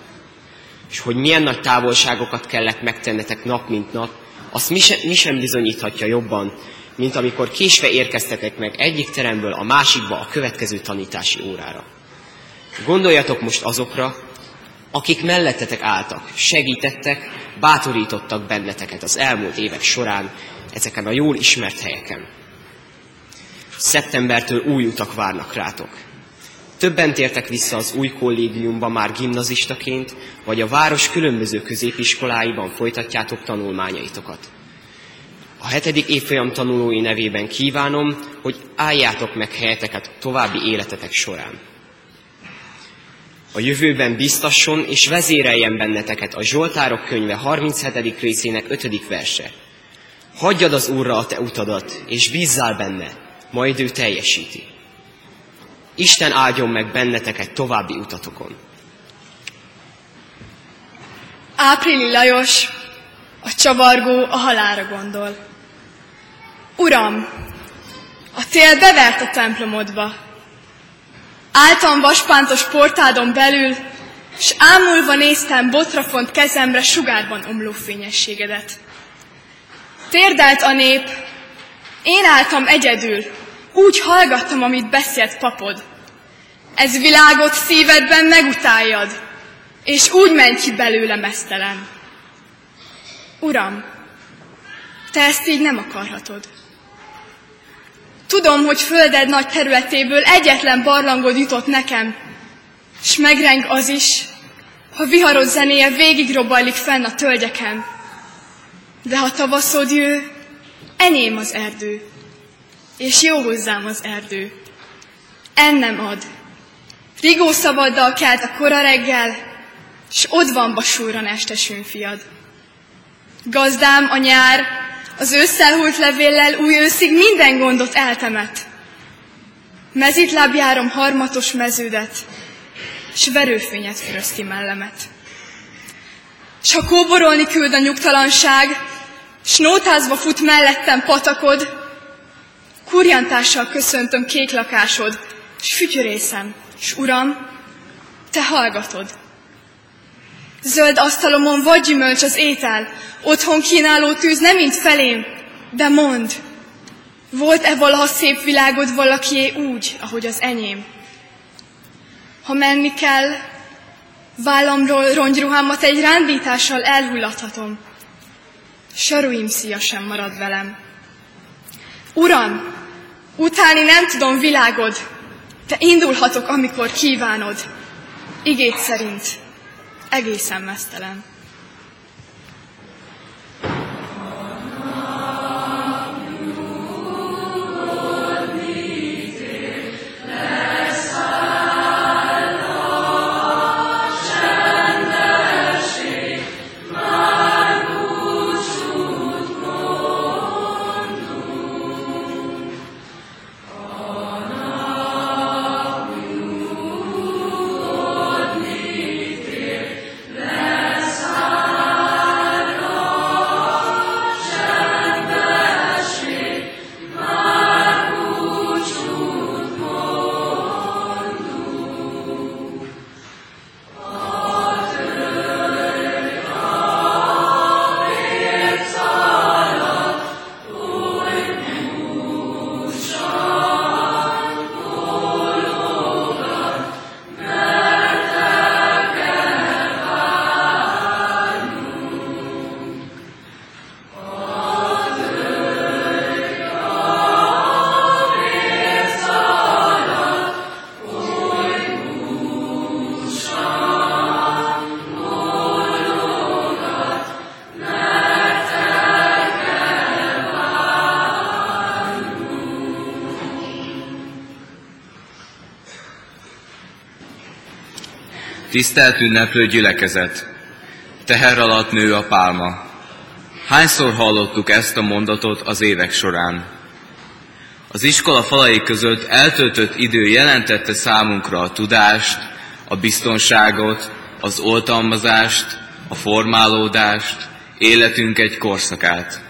És hogy milyen nagy távolságokat kellett megtennetek nap mint nap, azt mi sem, mi sem bizonyíthatja jobban, mint amikor késve érkeztetek meg egyik teremből a másikba a következő tanítási órára. Gondoljatok most azokra, akik mellettetek álltak, segítettek, bátorítottak benneteket az elmúlt évek során ezeken a jól ismert helyeken. Szeptembertől új utak várnak rátok. Többen tértek vissza az új kollégiumba már gimnazistaként, vagy a város különböző középiskoláiban folytatjátok tanulmányaitokat. A hetedik évfolyam tanulói nevében kívánom, hogy álljátok meg helyeteket további életetek során. A jövőben biztasson és vezéreljen benneteket a Zsoltárok könyve 37. részének 5. verse. Hagyjad az Úrra a te utadat, és bízzál benne, majd ő teljesíti. Isten áldjon meg benneteket további utatokon. Áprili Lajos, a csavargó a halára gondol. Uram, a tél bevert a templomodba, Áltam vaspántos portádon belül, s ámulva néztem botrafont kezemre sugárban omló fényességedet. Térdelt a nép, én álltam egyedül, úgy hallgattam, amit beszélt papod. Ez világot szívedben megutáljad, és úgy ment ki belőle mesztelen. Uram, te ezt így nem akarhatod. Tudom, hogy földed nagy területéből egyetlen barlangod jutott nekem, és megreng az is, ha viharos zenéje végig robajlik fenn a tölgyeken. De ha tavaszod jő, enyém az erdő, és jó hozzám az erdő. Ennem ad. Rigó szabaddal kelt a kora reggel, s ott van basúran estesőn fiad. Gazdám a nyár, az ősszel levéllel új őszig minden gondot eltemet. Mezitláb harmatos meződet, s verőfényet füröz mellemet. S ha kóborolni küld a nyugtalanság, s nótázva fut mellettem patakod, kurjantással köszöntöm kék lakásod, s fütyörészem, s uram, te hallgatod. Zöld asztalomon vagy gyümölcs az étel, otthon kínáló tűz nem mint felém, de mond, volt-e valaha szép világod valakié úgy, ahogy az enyém? Ha menni kell, vállamról rongyruhámat egy rándítással elhullathatom. Saruim szia sem marad velem. Uram, utáni nem tudom világod, te indulhatok, amikor kívánod. Igét szerint egészen mesztelen. Tisztelt ünneplő gyülekezet! Teher alatt nő a pálma. Hányszor hallottuk ezt a mondatot az évek során? Az iskola falai között eltöltött idő jelentette számunkra a tudást, a biztonságot, az oltalmazást, a formálódást, életünk egy korszakát.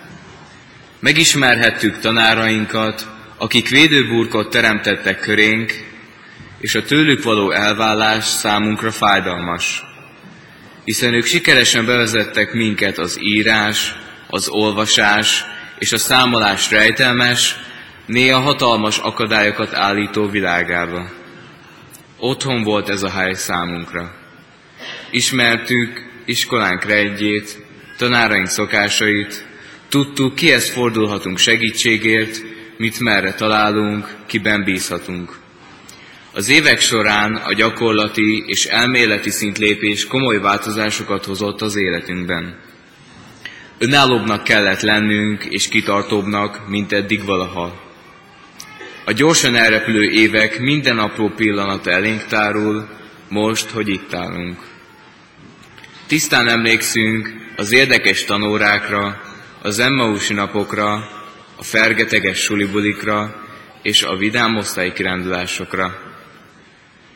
Megismerhettük tanárainkat, akik védőburkot teremtettek körénk, és a tőlük való elvállás számunkra fájdalmas. Hiszen ők sikeresen bevezettek minket az írás, az olvasás és a számolás rejtelmes, néha hatalmas akadályokat állító világába. Otthon volt ez a hely számunkra. Ismertük iskolánk rejtjét, tanáraink szokásait, tudtuk, kihez fordulhatunk segítségért, mit merre találunk, kiben bízhatunk. Az évek során a gyakorlati és elméleti szintlépés komoly változásokat hozott az életünkben. Önállóbbnak kellett lennünk és kitartóbbnak, mint eddig valaha. A gyorsan elrepülő évek minden apró pillanata elénk tárul, most, hogy itt állunk. Tisztán emlékszünk az érdekes tanórákra, az Emmausi napokra, a fergeteges sulibulikra és a vidám kirándulásokra.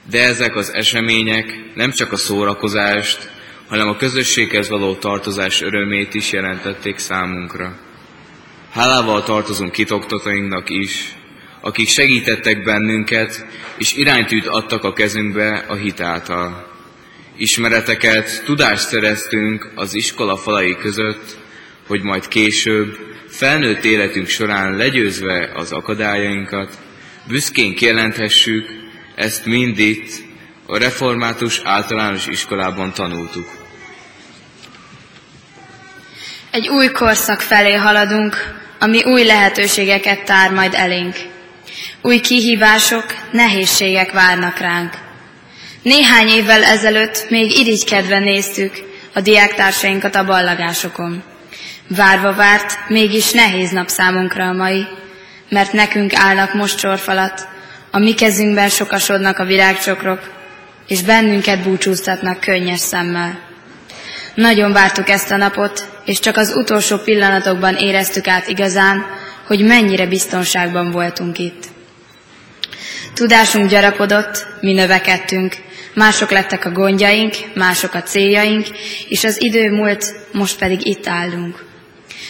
De ezek az események nem csak a szórakozást, hanem a közösséghez való tartozás örömét is jelentették számunkra. Hálával tartozunk kitoktatainknak is, akik segítettek bennünket, és iránytűt adtak a kezünkbe a hit által. Ismereteket, tudást szereztünk az iskola falai között, hogy majd később, felnőtt életünk során legyőzve az akadályainkat, büszkén kijelenthessük, ezt mind itt, a református általános iskolában tanultuk. Egy új korszak felé haladunk, ami új lehetőségeket tár majd elénk. Új kihívások, nehézségek várnak ránk. Néhány évvel ezelőtt még irigykedve néztük a diáktársainkat a ballagásokon. Várva várt, mégis nehéz nap számunkra a mai, mert nekünk állnak most sorfalat, a mi kezünkben sokasodnak a virágcsokrok, és bennünket búcsúztatnak könnyes szemmel. Nagyon vártuk ezt a napot, és csak az utolsó pillanatokban éreztük át igazán, hogy mennyire biztonságban voltunk itt. Tudásunk gyarapodott, mi növekedtünk, mások lettek a gondjaink, mások a céljaink, és az idő múlt, most pedig itt állunk.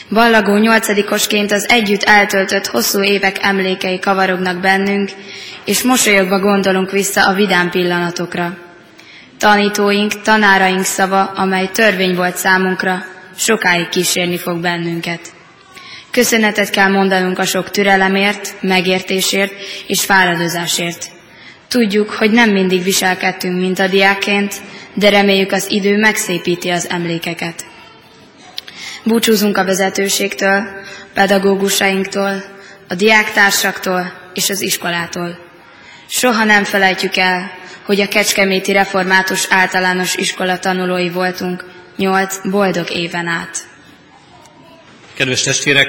Ballagó nyolcadikosként az együtt eltöltött hosszú évek emlékei kavarognak bennünk, és mosolyogva gondolunk vissza a vidám pillanatokra. Tanítóink, tanáraink szava, amely törvény volt számunkra, sokáig kísérni fog bennünket. Köszönetet kell mondanunk a sok türelemért, megértésért és fáradozásért. Tudjuk, hogy nem mindig viselkedtünk, mint a diákként, de reméljük az idő megszépíti az emlékeket. Búcsúzunk a vezetőségtől, pedagógusainktól, a diáktársaktól és az iskolától. Soha nem felejtjük el, hogy a Kecskeméti Református Általános Iskola tanulói voltunk nyolc boldog éven át. Kedves testvérek,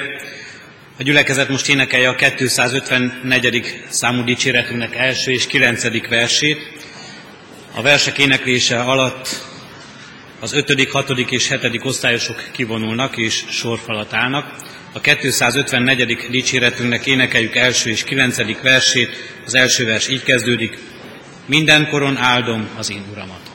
a gyülekezet most énekelje a 254. számú dicséretünknek első és kilencedik versét. A versek éneklése alatt az 5., 6. és 7. osztályosok kivonulnak és sorfalat állnak. A 254. dicséretünknek énekeljük első és 9. versét. Az első vers így kezdődik. Mindenkoron áldom az én Uramat.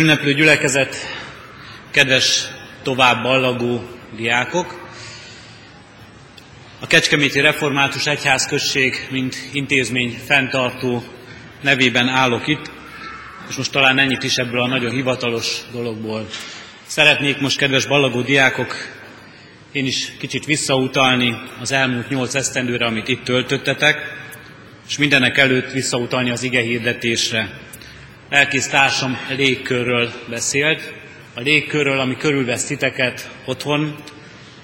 Ünneplő gyülekezet, kedves tovább ballagó diákok! A Kecskeméti Református Egyházközség, mint intézmény fenntartó nevében állok itt, és most talán ennyit is ebből a nagyon hivatalos dologból. Szeretnék most, kedves ballagó diákok, én is kicsit visszautalni az elmúlt nyolc esztendőre, amit itt töltöttetek, és mindenek előtt visszautalni az ige hirdetésre. Lelkész társam légkörről beszélt, a légkörről, ami körülvesz titeket otthon,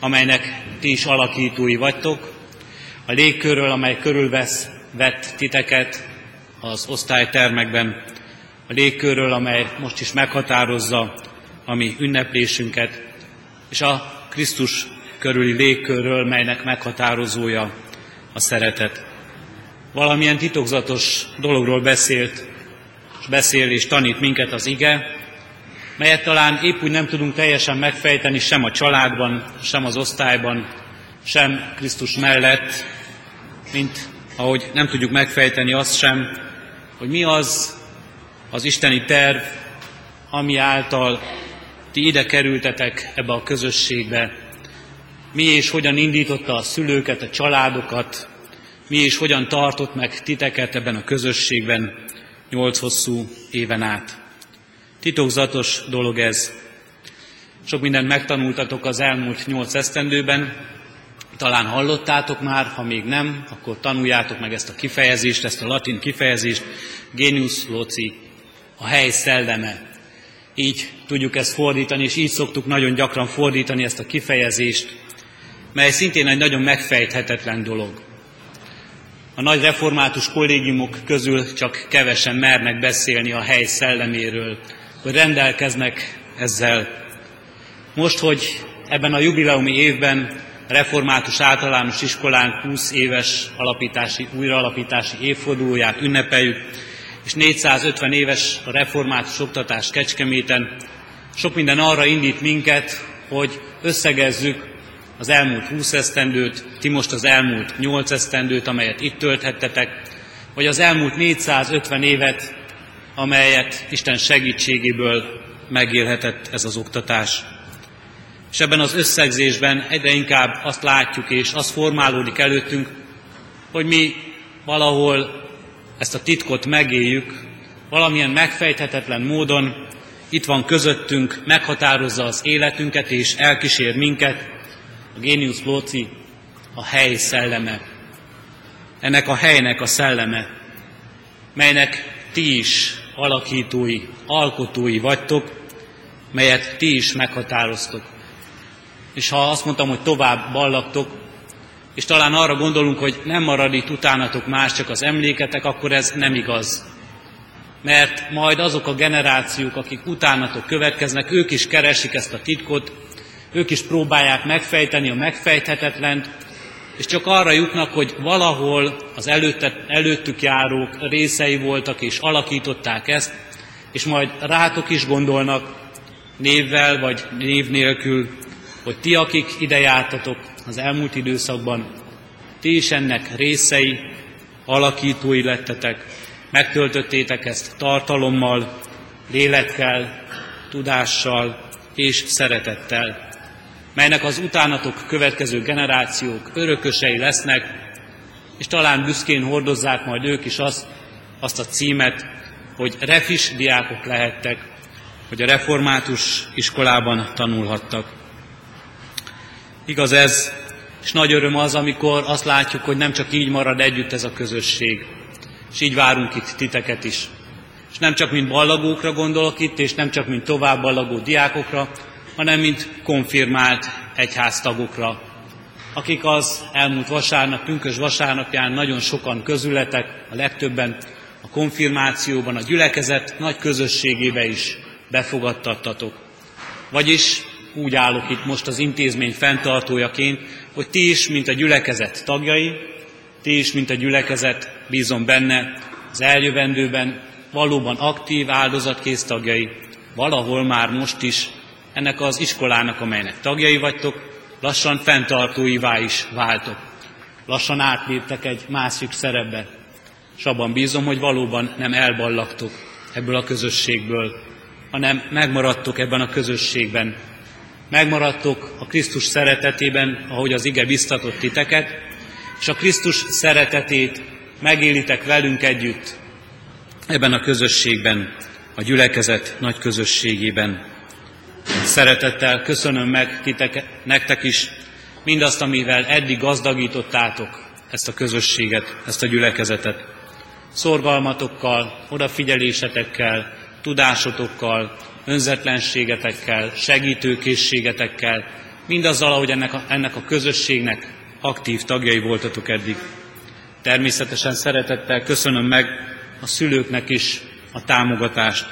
amelynek ti is alakítói vagytok, a légkörről, amely körülvesz, vett titeket az osztálytermekben, a légkörről, amely most is meghatározza a mi ünneplésünket, és a Krisztus körüli légkörről, melynek meghatározója a szeretet. Valamilyen titokzatos dologról beszélt, és beszél és tanít minket az ige, melyet talán épp úgy nem tudunk teljesen megfejteni sem a családban, sem az osztályban, sem Krisztus mellett, mint ahogy nem tudjuk megfejteni azt sem, hogy mi az az isteni terv, ami által ti ide kerültetek ebbe a közösségbe, mi és hogyan indította a szülőket, a családokat, mi és hogyan tartott meg titeket ebben a közösségben nyolc hosszú éven át. Titokzatos dolog ez. Sok mindent megtanultatok az elmúlt nyolc esztendőben, talán hallottátok már, ha még nem, akkor tanuljátok meg ezt a kifejezést, ezt a latin kifejezést, genius loci, a hely szelleme. Így tudjuk ezt fordítani, és így szoktuk nagyon gyakran fordítani ezt a kifejezést, mely szintén egy nagyon megfejthetetlen dolog. A nagy református kollégiumok közül csak kevesen mernek beszélni a hely szelleméről, hogy rendelkeznek ezzel. Most, hogy ebben a jubileumi évben református általános iskolánk 20 éves alapítási, újraalapítási évfordulóját ünnepeljük, és 450 éves a református oktatás Kecskeméten. Sok minden arra indít minket, hogy összegezzük az elmúlt 20 esztendőt, ti most az elmúlt 8 esztendőt, amelyet itt tölthettetek, vagy az elmúlt 450 évet, amelyet Isten segítségéből megélhetett ez az oktatás. És ebben az összegzésben egyre inkább azt látjuk, és az formálódik előttünk, hogy mi valahol ezt a titkot megéljük, valamilyen megfejthetetlen módon itt van közöttünk, meghatározza az életünket és elkísér minket, a Génius Lóci, a hely szelleme. Ennek a helynek a szelleme, melynek ti is alakítói, alkotói vagytok, melyet ti is meghatároztok. És ha azt mondtam, hogy tovább ballaktok, és talán arra gondolunk, hogy nem marad itt utánatok más, csak az emléketek, akkor ez nem igaz. Mert majd azok a generációk, akik utánatok következnek, ők is keresik ezt a titkot, ők is próbálják megfejteni a megfejthetetlent, és csak arra jutnak, hogy valahol az előtte, előttük járók részei voltak és alakították ezt, és majd rátok is gondolnak névvel vagy név nélkül, hogy ti, akik ide jártatok az elmúlt időszakban, ti is ennek részei, alakítói lettetek, megtöltöttétek ezt tartalommal, lélekkel, tudással és szeretettel melynek az utánatok következő generációk örökösei lesznek, és talán büszkén hordozzák majd ők is azt, azt a címet, hogy refis diákok lehettek, hogy a református iskolában tanulhattak. Igaz ez, és nagy öröm az, amikor azt látjuk, hogy nem csak így marad együtt ez a közösség, és így várunk itt titeket is. És nem csak mint ballagókra gondolok itt, és nem csak mint tovább ballagó diákokra, hanem mint konfirmált egyháztagokra, akik az elmúlt vasárnap, pünkös vasárnapján nagyon sokan közületek, a legtöbben a konfirmációban, a gyülekezet nagy közösségébe is befogadtattatok. Vagyis úgy állok itt most az intézmény fenntartójaként, hogy ti is, mint a gyülekezet tagjai, ti is, mint a gyülekezet, bízom benne, az eljövendőben valóban aktív áldozatkész tagjai, valahol már most is ennek az iskolának, amelynek tagjai vagytok, lassan fenntartóivá is váltok. Lassan átléptek egy másik szerepbe, és abban bízom, hogy valóban nem elballagtok ebből a közösségből, hanem megmaradtok ebben a közösségben. Megmaradtok a Krisztus szeretetében, ahogy az ige biztatott titeket, és a Krisztus szeretetét megélitek velünk együtt ebben a közösségben, a gyülekezet nagy közösségében. Szeretettel köszönöm meg titeke, nektek is mindazt, amivel eddig gazdagítottátok ezt a közösséget, ezt a gyülekezetet. Szorgalmatokkal, odafigyelésetekkel, tudásotokkal, önzetlenségetekkel, segítőkészségetekkel, mindazzal, ahogy ennek a, ennek a közösségnek aktív tagjai voltatok eddig. Természetesen szeretettel köszönöm meg a szülőknek is a támogatást,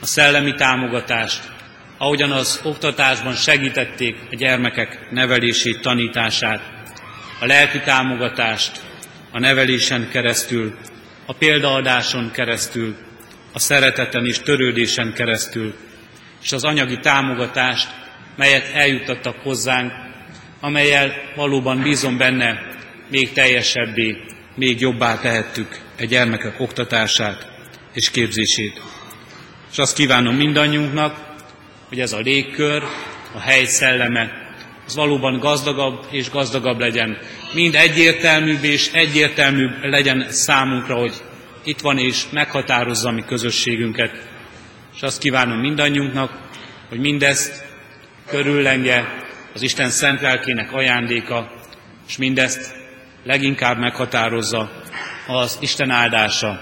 a szellemi támogatást, ahogyan az oktatásban segítették a gyermekek nevelését, tanítását, a lelki támogatást, a nevelésen keresztül, a példaadáson keresztül, a szereteten és törődésen keresztül, és az anyagi támogatást, melyet eljuttattak hozzánk, amelyel valóban bízom benne, még teljesebbé, még jobbá tehettük a gyermekek oktatását és képzését. És azt kívánom mindannyiunknak, hogy ez a légkör, a hely szelleme, az valóban gazdagabb és gazdagabb legyen. Mind egyértelműbb és egyértelműbb legyen számunkra, hogy itt van és meghatározza a mi közösségünket. És azt kívánom mindannyiunknak, hogy mindezt körüllenge az Isten szent lelkének ajándéka, és mindezt leginkább meghatározza az Isten áldása,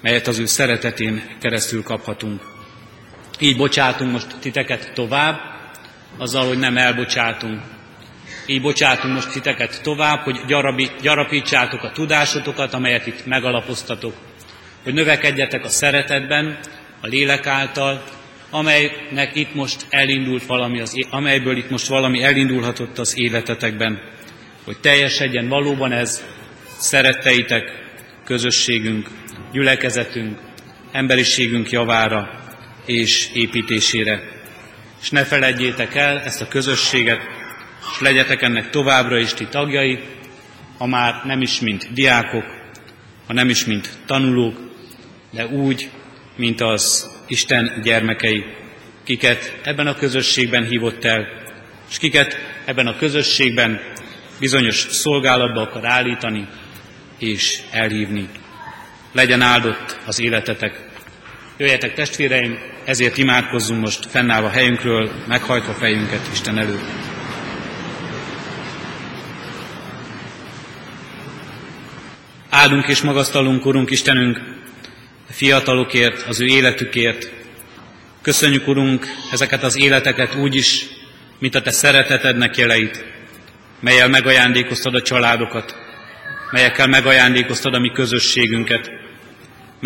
melyet az ő szeretetén keresztül kaphatunk. Így bocsátunk most titeket tovább, azzal, hogy nem elbocsátunk. Így bocsátunk most titeket tovább, hogy gyarabi, gyarapítsátok a tudásotokat, amelyet itt megalapoztatok. Hogy növekedjetek a szeretetben, a lélek által, amelynek itt most elindult valami, az, amelyből itt most valami elindulhatott az életetekben. Hogy teljesedjen valóban ez szeretteitek, közösségünk, gyülekezetünk, emberiségünk javára és építésére. És ne feledjétek el ezt a közösséget, és legyetek ennek továbbra is ti tagjai, ha már nem is mint diákok, ha nem is mint tanulók, de úgy, mint az Isten gyermekei, kiket ebben a közösségben hívott el, és kiket ebben a közösségben bizonyos szolgálatba akar állítani és elhívni. Legyen áldott az életetek. Jöjjetek testvéreim, ezért imádkozzunk most fennállva helyünkről, meghajtva fejünket Isten előtt. Áldunk és magasztalunk, Urunk Istenünk, a fiatalokért, az ő életükért. Köszönjük, Urunk, ezeket az életeket úgy is, mint a Te szeretetednek jeleit, melyel megajándékoztad a családokat, melyekkel megajándékoztad a mi közösségünket,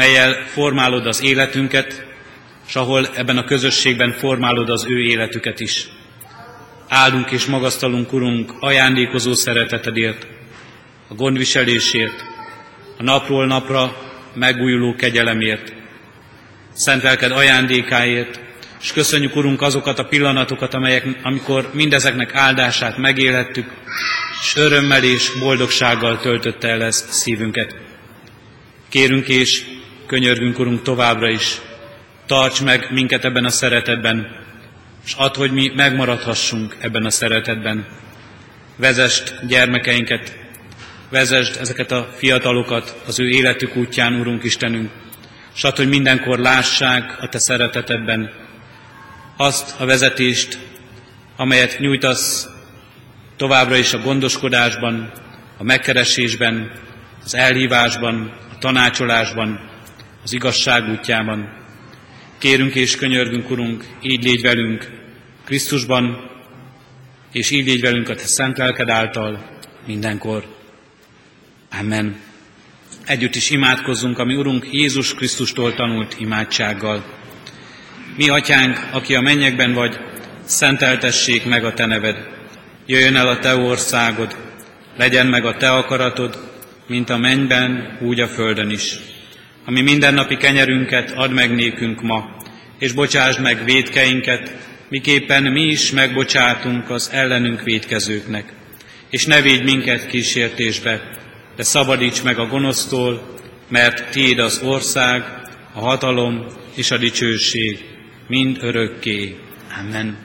melyel formálod az életünket, és ahol ebben a közösségben formálod az ő életüket is. Áldunk és magasztalunk, Urunk, ajándékozó szeretetedért, a gondviselésért, a napról napra megújuló kegyelemért, szent lelked ajándékáért, és köszönjük, Urunk, azokat a pillanatokat, amelyek, amikor mindezeknek áldását megélettük, és örömmel és boldogsággal töltötte el ezt szívünket. Kérünk és könyörgünk, Urunk, továbbra is, tarts meg minket ebben a szeretetben, és add, hogy mi megmaradhassunk ebben a szeretetben. Vezest gyermekeinket, vezesd ezeket a fiatalokat az ő életük útján, Urunk Istenünk, és add, hogy mindenkor lássák a Te szeretetedben azt a vezetést, amelyet nyújtasz továbbra is a gondoskodásban, a megkeresésben, az elhívásban, a tanácsolásban, az igazság útjában. Kérünk és könyörgünk, Urunk, így légy velünk Krisztusban, és így légy velünk a Te szent lelked által mindenkor. Amen. Együtt is imádkozzunk, ami Urunk Jézus Krisztustól tanult imádsággal. Mi, Atyánk, aki a mennyekben vagy, szenteltessék meg a Te neved. Jöjjön el a Te országod, legyen meg a Te akaratod, mint a mennyben, úgy a földön is ami mindennapi kenyerünket add meg nékünk ma, és bocsásd meg védkeinket, miképpen mi is megbocsátunk az ellenünk védkezőknek. És ne védj minket kísértésbe, de szabadíts meg a gonosztól, mert Tiéd az ország, a hatalom és a dicsőség mind örökké. Amen.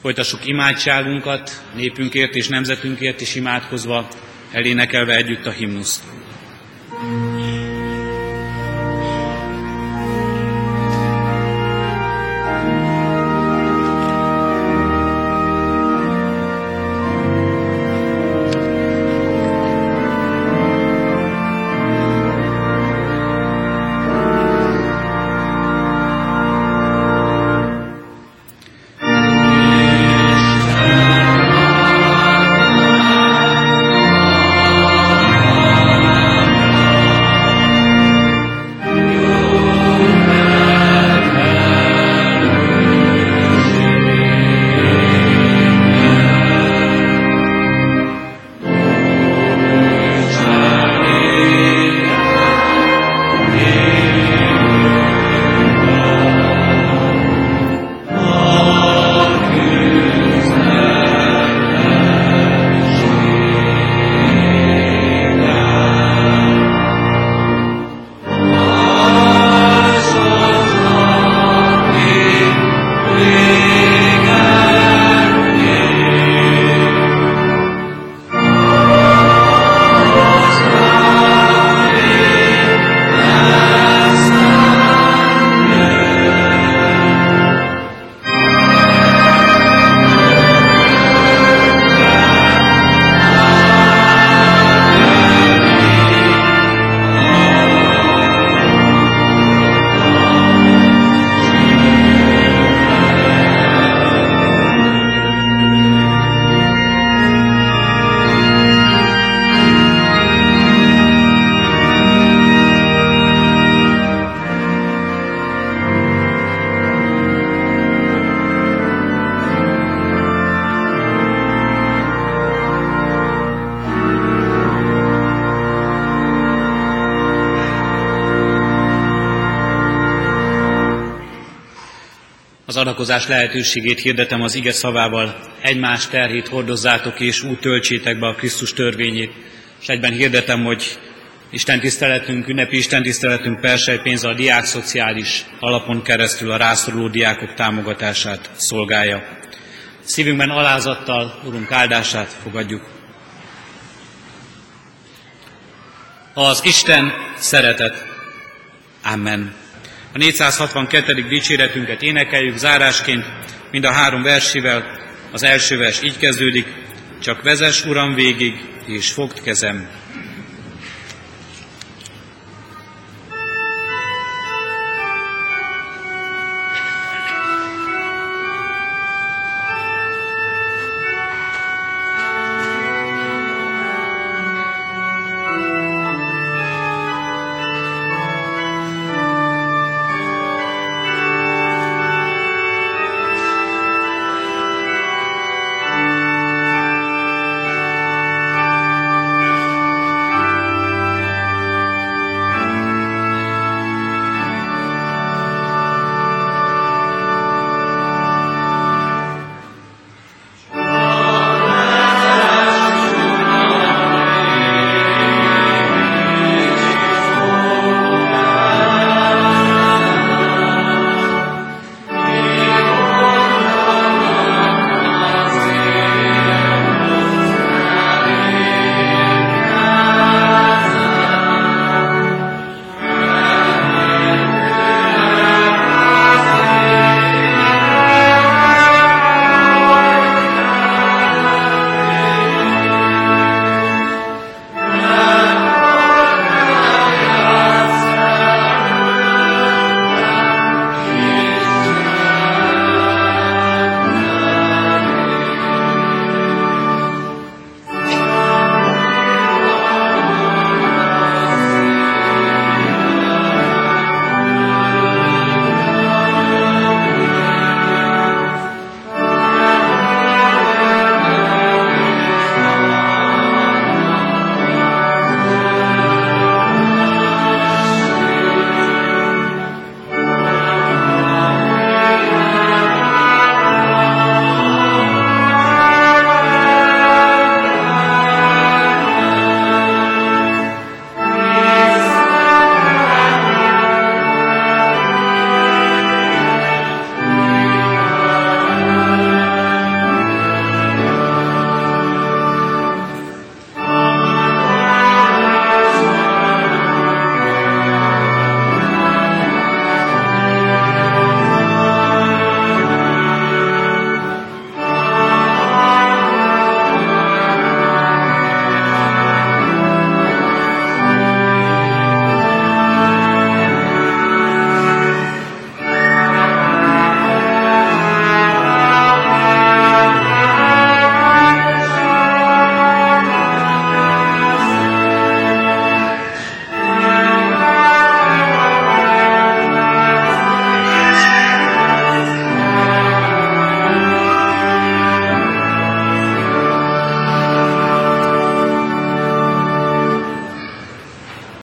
Folytassuk imádságunkat, népünkért és nemzetünkért is imádkozva, elénekelve együtt a himnuszt. Az adakozás lehetőségét hirdetem az ige szavával, egymás terhét hordozzátok és úgy töltsétek be a Krisztus törvényét, és egyben hirdetem, hogy Isten tiszteletünk, ünnepi Isten tiszteletünk persely pénze a diák szociális alapon keresztül a rászoruló diákok támogatását szolgálja. Szívünkben alázattal Urunk áldását fogadjuk. Az Isten szeretet. Amen. A 462. dicséretünket énekeljük zárásként, mind a három versével. Az első vers így kezdődik, csak vezes Uram végig, és fogd kezem,